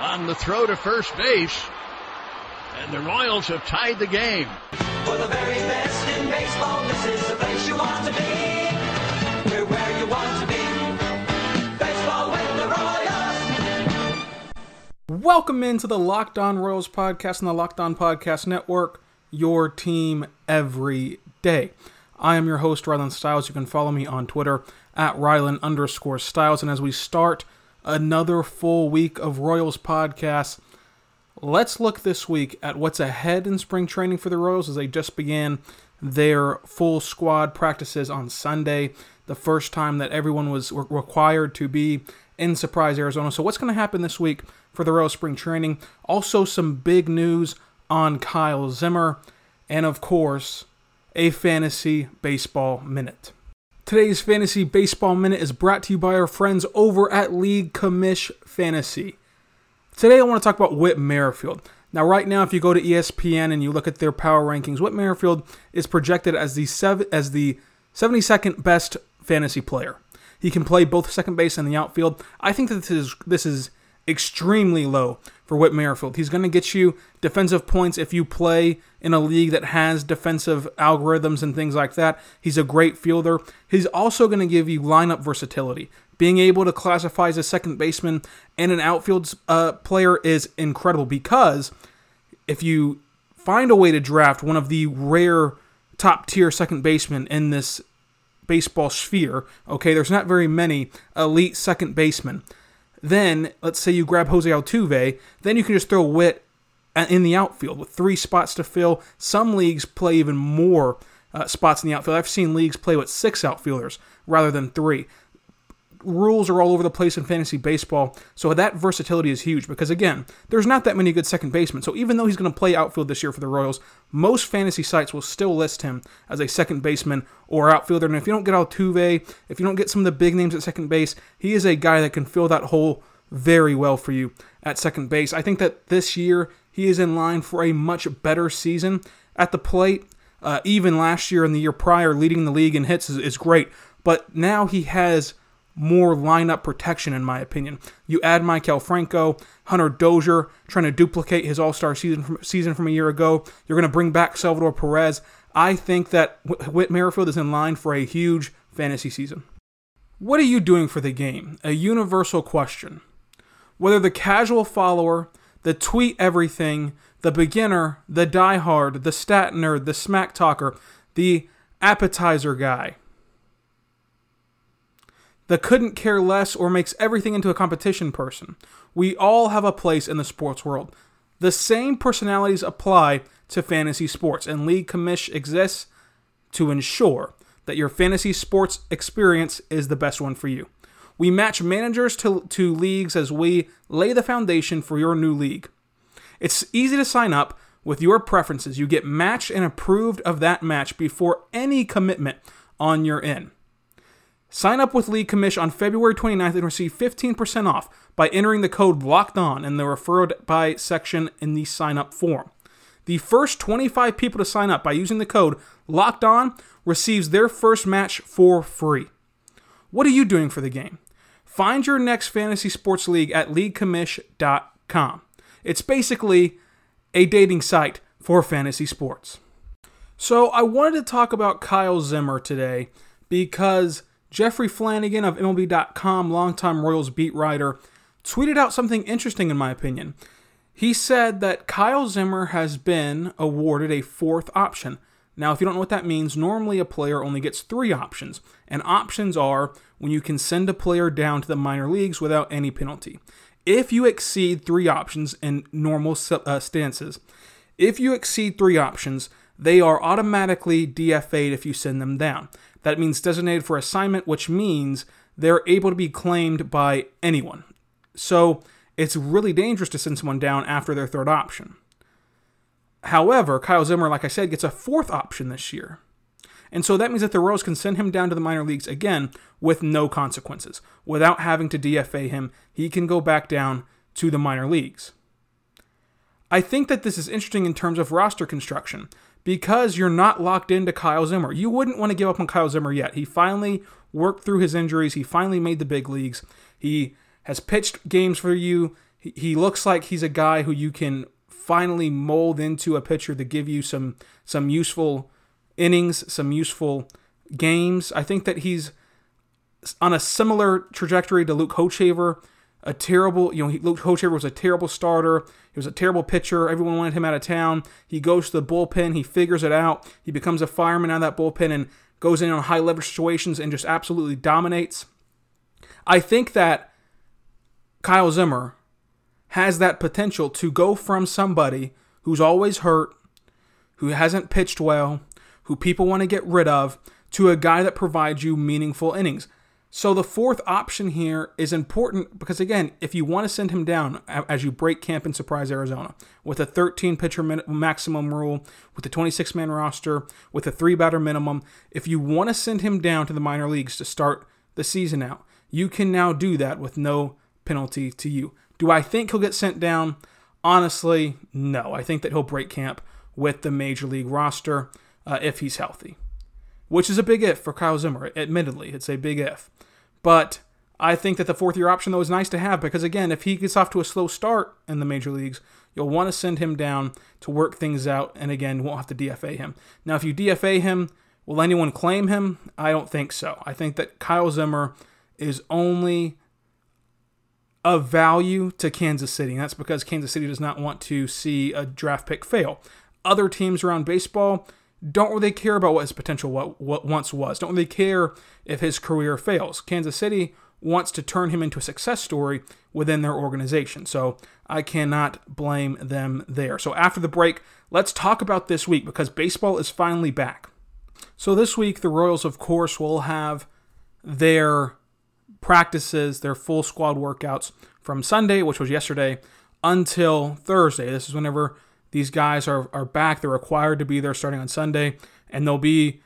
on the throw to first base. And the Royals have tied the game. For the very best in baseball, this is the place you want to be. We're where you want to be. Baseball with the Royals. Welcome into the Locked On Royals podcast and the Locked On Podcast Network, your team every day. I am your host, Rylan Stiles. You can follow me on Twitter at Rylan underscore Stiles. And as we start another full week of Royals podcasts, let's look this week at what's ahead in spring training for the Royals as they just began their full squad practices on Sunday, the first time that everyone was re- required to be in Surprise, Arizona. So, what's going to happen this week for the Royals spring training? Also, some big news on Kyle Zimmer, and of course, a fantasy baseball minute. Today's fantasy baseball minute is brought to you by our friends over at League Commish Fantasy. Today, I want to talk about Whit Merrifield. Now, right now, if you go to ESPN and you look at their power rankings, Whit Merrifield is projected as the sev- as the 72nd best fantasy player. He can play both second base and the outfield. I think that this is this is extremely low for Whit Merrifield. He's going to get you defensive points if you play in a league that has defensive algorithms and things like that. He's a great fielder. He's also going to give you lineup versatility. Being able to classify as a second baseman and an outfield uh, player is incredible because if you find a way to draft one of the rare top tier second basemen in this baseball sphere, okay, there's not very many elite second basemen. Then, let's say you grab Jose Altuve, then you can just throw Whit in the outfield with three spots to fill. Some leagues play even more uh, spots in the outfield. I've seen leagues play with six outfielders rather than three. Rules are all over the place in fantasy baseball, so that versatility is huge because, again, there's not that many good second basemen. So, even though he's going to play outfield this year for the Royals, most fantasy sites will still list him as a second baseman or outfielder. And if you don't get Altuve, if you don't get some of the big names at second base, he is a guy that can fill that hole very well for you at second base. I think that this year he is in line for a much better season at the plate. Uh, even last year and the year prior, leading the league in hits is, is great. But now he has more lineup protection, in my opinion. You add Maikel Franco, Hunter Dozier, trying to duplicate his All Star season from, season from a year ago. You're going to bring back Salvador Perez. I think that Whit Merrifield is in line for a huge fantasy season. What are you doing for the game? A universal question. Whether the casual follower, the tweet everything, the beginner, the diehard, the stat nerd, the smack talker, the appetizer guy, the couldn't care less or makes everything into a competition person. We all have a place in the sports world. The same personalities apply to fantasy sports, and League Commish exists to ensure that your fantasy sports experience is the best one for you. We match managers to, to leagues as we lay the foundation for your new league. It's easy to sign up with your preferences. You get matched and approved of that match before any commitment on your end. Sign up with League Commish on February 29th and receive 15% off by entering the code LOCKED ON in the referred by section in the sign up form. The first 25 people to sign up by using the code LOCKED ON receives their first match for free. What are you doing for the game? Find your next fantasy sports league at leaguecommish.com. It's basically a dating site for fantasy sports. So, I wanted to talk about Kyle Zimmer today because Jeffrey Flanagan of MLB.com, longtime Royals beat writer, tweeted out something interesting in my opinion. He said that Kyle Zimmer has been awarded a fourth option. Now, if you don't know what that means, normally a player only gets three options, and options are when you can send a player down to the minor leagues without any penalty. If you exceed three options in normal uh, stances, if you exceed three options, they are automatically DFA'd if you send them down. That means designated for assignment, which means they're able to be claimed by anyone. So it's really dangerous to send someone down after their third option. However, Kyle Zimmer, like I said, gets a fourth option this year. And so that means that the Royals can send him down to the minor leagues again with no consequences. Without having to DFA him, he can go back down to the minor leagues. I think that this is interesting in terms of roster construction because you're not locked into Kyle Zimmer. You wouldn't want to give up on Kyle Zimmer yet. He finally worked through his injuries, he finally made the big leagues. He has pitched games for you. He looks like he's a guy who you can finally mold into a pitcher to give you some some useful innings, some useful games. I think that he's on a similar trajectory to Luke Hochevar. A terrible, you know, Luke Hochevar was a terrible starter. He was a terrible pitcher. Everyone wanted him out of town. He goes to the bullpen. He figures it out. He becomes a fireman out of that bullpen and goes in on high leverage situations and just absolutely dominates. I think that Kyle Zimmer has that potential to go from somebody who's always hurt, who hasn't pitched well, who people want to get rid of, to a guy that provides you meaningful innings. So the fourth option here is important because again, if you want to send him down as you break camp in Surprise Arizona with a 13 pitcher maximum rule, with a 26 man roster, with a three batter minimum, if you want to send him down to the minor leagues to start the season out, you can now do that with no penalty to you. Do I think he'll get sent down? Honestly, no. I think that he'll break camp with the major league roster uh, if he's healthy, which is a big if for Kyle Zimmer. Admittedly, it's a big if. But I think that the fourth year option, though, is nice to have because, again, if he gets off to a slow start in the major leagues, you'll want to send him down to work things out. And again, won't have to DFA him. Now, if you DFA him, will anyone claim him? I don't think so. I think that Kyle Zimmer is only of value to Kansas City. And that's because Kansas City does not want to see a draft pick fail. Other teams around baseball don't really care about what his potential what, what once was. Don't really care if his career fails. Kansas City wants to turn him into a success story within their organization. So I cannot blame them there. So after the break, let's talk about this week because baseball is finally back. So this week, the Royals, of course, will have their practices, their full squad workouts from Sunday, which was yesterday, until Thursday. This is whenever these guys are, are back. They're required to be there starting on Sunday, and they'll be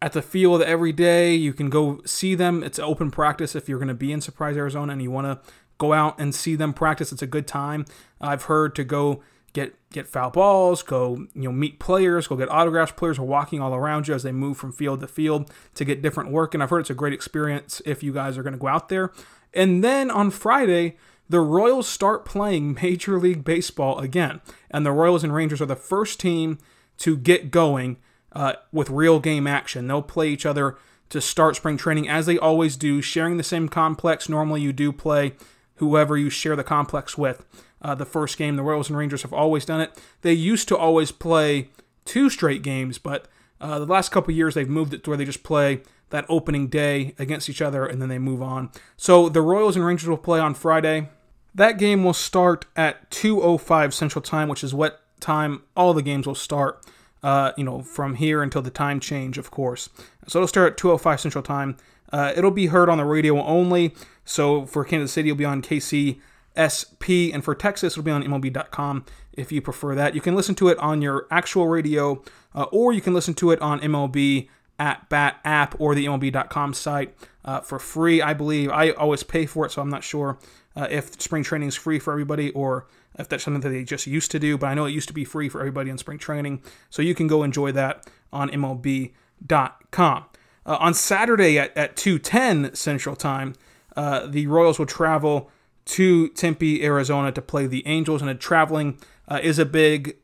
at the field every day. You can go see them. It's open practice if you're going to be in Surprise, Arizona, and you want to go out and see them practice. It's a good time. I've heard to go get get foul balls, go you know meet players, go get autographs. Players are walking all around you as they move from field to field to get different work, and I've heard it's a great experience if you guys are going to go out there. And then on Friday, the Royals start playing Major League Baseball again, and the Royals and Rangers are the first team to get going uh, with real game action. They'll play each other to start spring training as they always do, sharing the same complex. Normally, you do play whoever you share the complex with uh, the first game. The Royals and Rangers have always done it. They used to always play two straight games, but uh, the last couple years they've moved it to where they just play that opening day against each other and then they move on. So the Royals and Rangers will play on Friday. That game will start at 2:05 Central Time, which is what time all the games will start. Uh, you know, from here until the time change, of course. So it'll start at 2:05 Central Time. Uh, it'll be heard on the radio only. So for Kansas City, it'll be on KCSP, and for Texas, it'll be on MLB.com if you prefer that. You can listen to it on your actual radio, uh, or you can listen to it on MLB at Bat app or the MLB.com site uh, for free. I believe I always pay for it, so I'm not sure uh, if spring training is free for everybody or if that's something that they just used to do. But I know it used to be free for everybody in spring training, so you can go enjoy that on MLB.com. Uh, on Saturday at, at 2:10 Central Time, uh, the Royals will travel to Tempe, Arizona to play the Angels. And traveling uh, is a big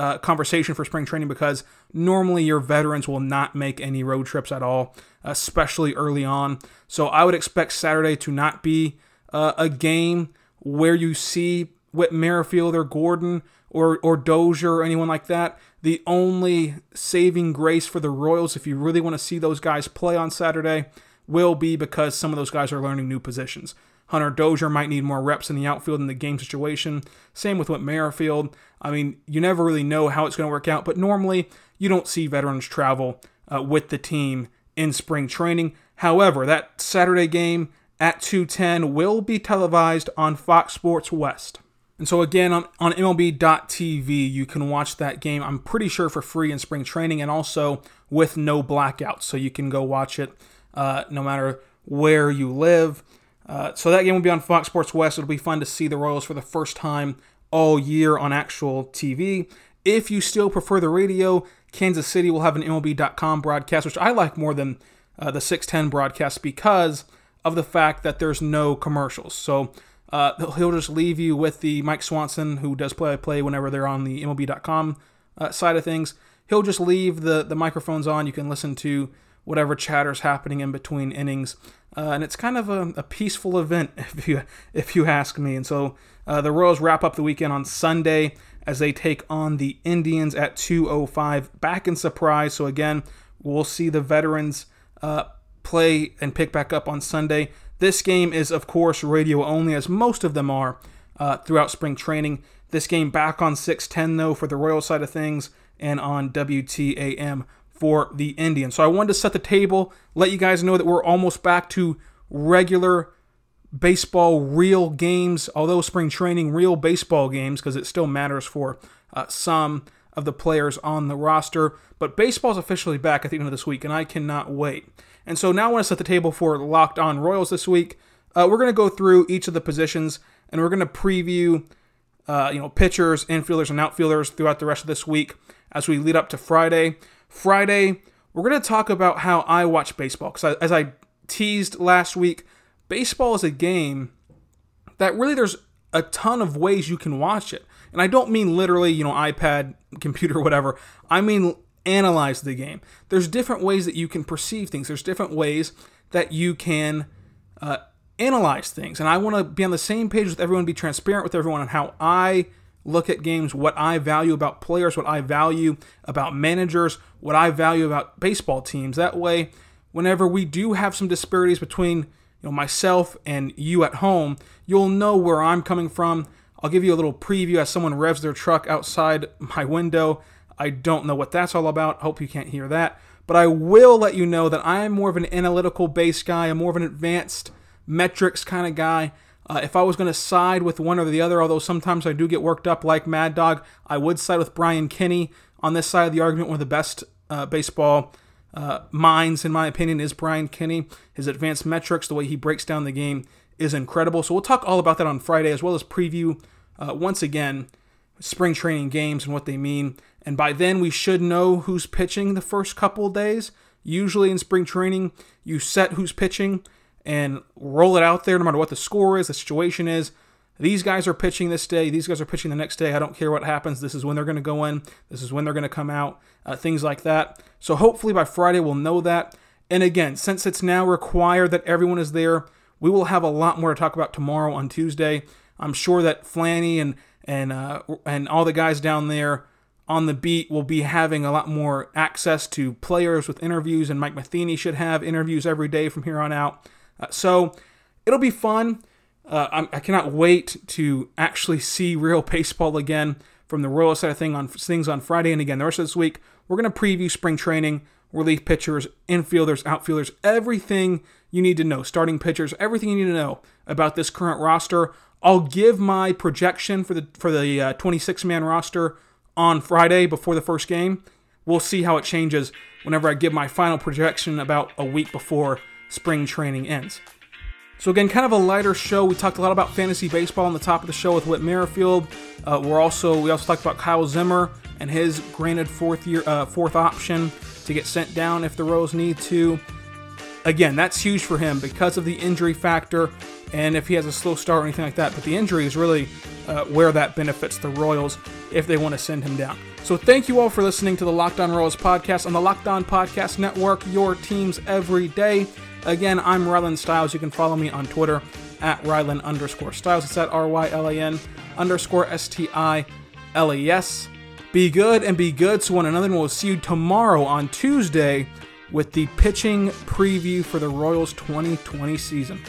uh, conversation for spring training because normally your veterans will not make any road trips at all, especially early on. So I would expect Saturday to not be uh, a game where you see Whit Merrifield or Gordon or or Dozier or anyone like that. The only saving grace for the Royals, if you really want to see those guys play on Saturday, will be because some of those guys are learning new positions. Hunter Dozier might need more reps in the outfield in the game situation. Same with Whit Merrifield. I mean, you never really know how it's going to work out, but normally you don't see veterans travel uh, with the team in spring training. However, that Saturday game at 210 will be televised on Fox Sports West. And so again on, on MLB.tv, you can watch that game, I'm pretty sure for free in spring training and also with no blackouts. So you can go watch it uh, no matter where you live. Uh, so that game will be on Fox Sports West. It'll be fun to see the Royals for the first time all year on actual TV. If you still prefer the radio, Kansas City will have an MLB.com broadcast, which I like more than uh, the 610 broadcast because of the fact that there's no commercials. So uh, he'll just leave you with the Mike Swanson, who does play play whenever they're on the MLB.com uh, side of things. He'll just leave the, the microphones on. You can listen to whatever chatter's happening in between innings, uh, and it's kind of a, a, peaceful event if you if you ask me. And so uh, the Royals wrap up the weekend on Sunday as they take on the Indians at 2:05 back in Surprise. So again, we'll see the veterans uh, play and pick back up on Sunday. This game is, of course, radio only, as most of them are uh, throughout spring training. This game back on 610, though, for the Royal side of things, and on WTAM for the Indians. So I wanted to set the table, let you guys know that we're almost back to regular baseball, real games, although spring training, real baseball games, because it still matters for uh, some of the players on the roster. But baseball's officially back at the end of this week, and I cannot wait. And so now I want to set the table for Locked On Royals this week. Uh, we're going to go through each of the positions, and we're going to preview, uh, you know, pitchers, infielders, and outfielders throughout the rest of this week as we lead up to Friday. Friday, we're going to talk about how I watch baseball because as I teased last week, baseball is a game that really there's a ton of ways you can watch it. And I don't mean literally, you know, iPad, computer, whatever. I mean analyze the game. There's different ways that you can perceive things. There's different ways that you can uh, analyze things. And I want to be on the same page with everyone, be transparent with everyone on how I look at games, what I value about players, what I value about managers, what I value about baseball teams. That way, whenever we do have some disparities between you know myself and you at home, you'll know where I'm coming from. I'll give you a little preview as someone revs their truck outside my window. I don't know what that's all about. Hope you can't hear that. But I will let you know that I am more of an analytical based guy. I'm more of an advanced metrics kind of guy. Uh, if I was going to side with one or the other, although sometimes I do get worked up like Mad Dog, I would side with Brian Kenny on this side of the argument. One of the best uh, baseball uh, minds, in my opinion, is Brian Kenny. His advanced metrics, the way he breaks down the game, is incredible. So we'll talk all about that on Friday, as well as preview uh, once again spring training games and what they mean. And by then, we should know who's pitching the first couple days. Usually in spring training, you set who's pitching and roll it out there no matter what the score is, the situation is. These guys are pitching this day. These guys are pitching the next day. I don't care what happens. This is when they're going to go in. This is when they're going to come out. Uh, things like that. So hopefully by Friday we'll know that. And again, since it's now required that everyone is there, we will have a lot more to talk about tomorrow on Tuesday. I'm sure that Flanny and and uh, and all the guys down there on the beat will be having a lot more access to players with interviews, and Mike Matheny should have interviews every day from here on out. Uh, so it'll be fun. Uh, i cannot wait to actually see real baseball again from the Royal side of thing on things on Friday and again the rest of this week. We're going to preview spring training, relief pitchers, infielders, outfielders, everything you need to know, starting pitchers, everything you need to know about this current roster. I'll give my projection for the for the uh, 26 man roster on Friday before the first game. We'll see how it changes whenever I give my final projection about a week before spring training ends. So again, kind of a lighter show. We talked a lot about fantasy baseball on the top of the show with Whit Merrifield. Uh, we're also we also talked about Kyle Zimmer and his granted fourth year uh, fourth option to get sent down if the Royals need to. Again, that's huge for him because of the injury factor and if he has a slow start or anything like that. But the injury is really uh, where that benefits the Royals if they want to send him down. So thank you all for listening to the Locked On Royals podcast on the Locked On Podcast Network, your teams every day. Again, I'm Rylan Stiles. You can follow me on Twitter at Rylan underscore Stiles. It's at R Y L A N underscore S T I L E S. Be good and be good to one another, and we'll see you tomorrow on Tuesday with the pitching preview for the Royals 2020 season.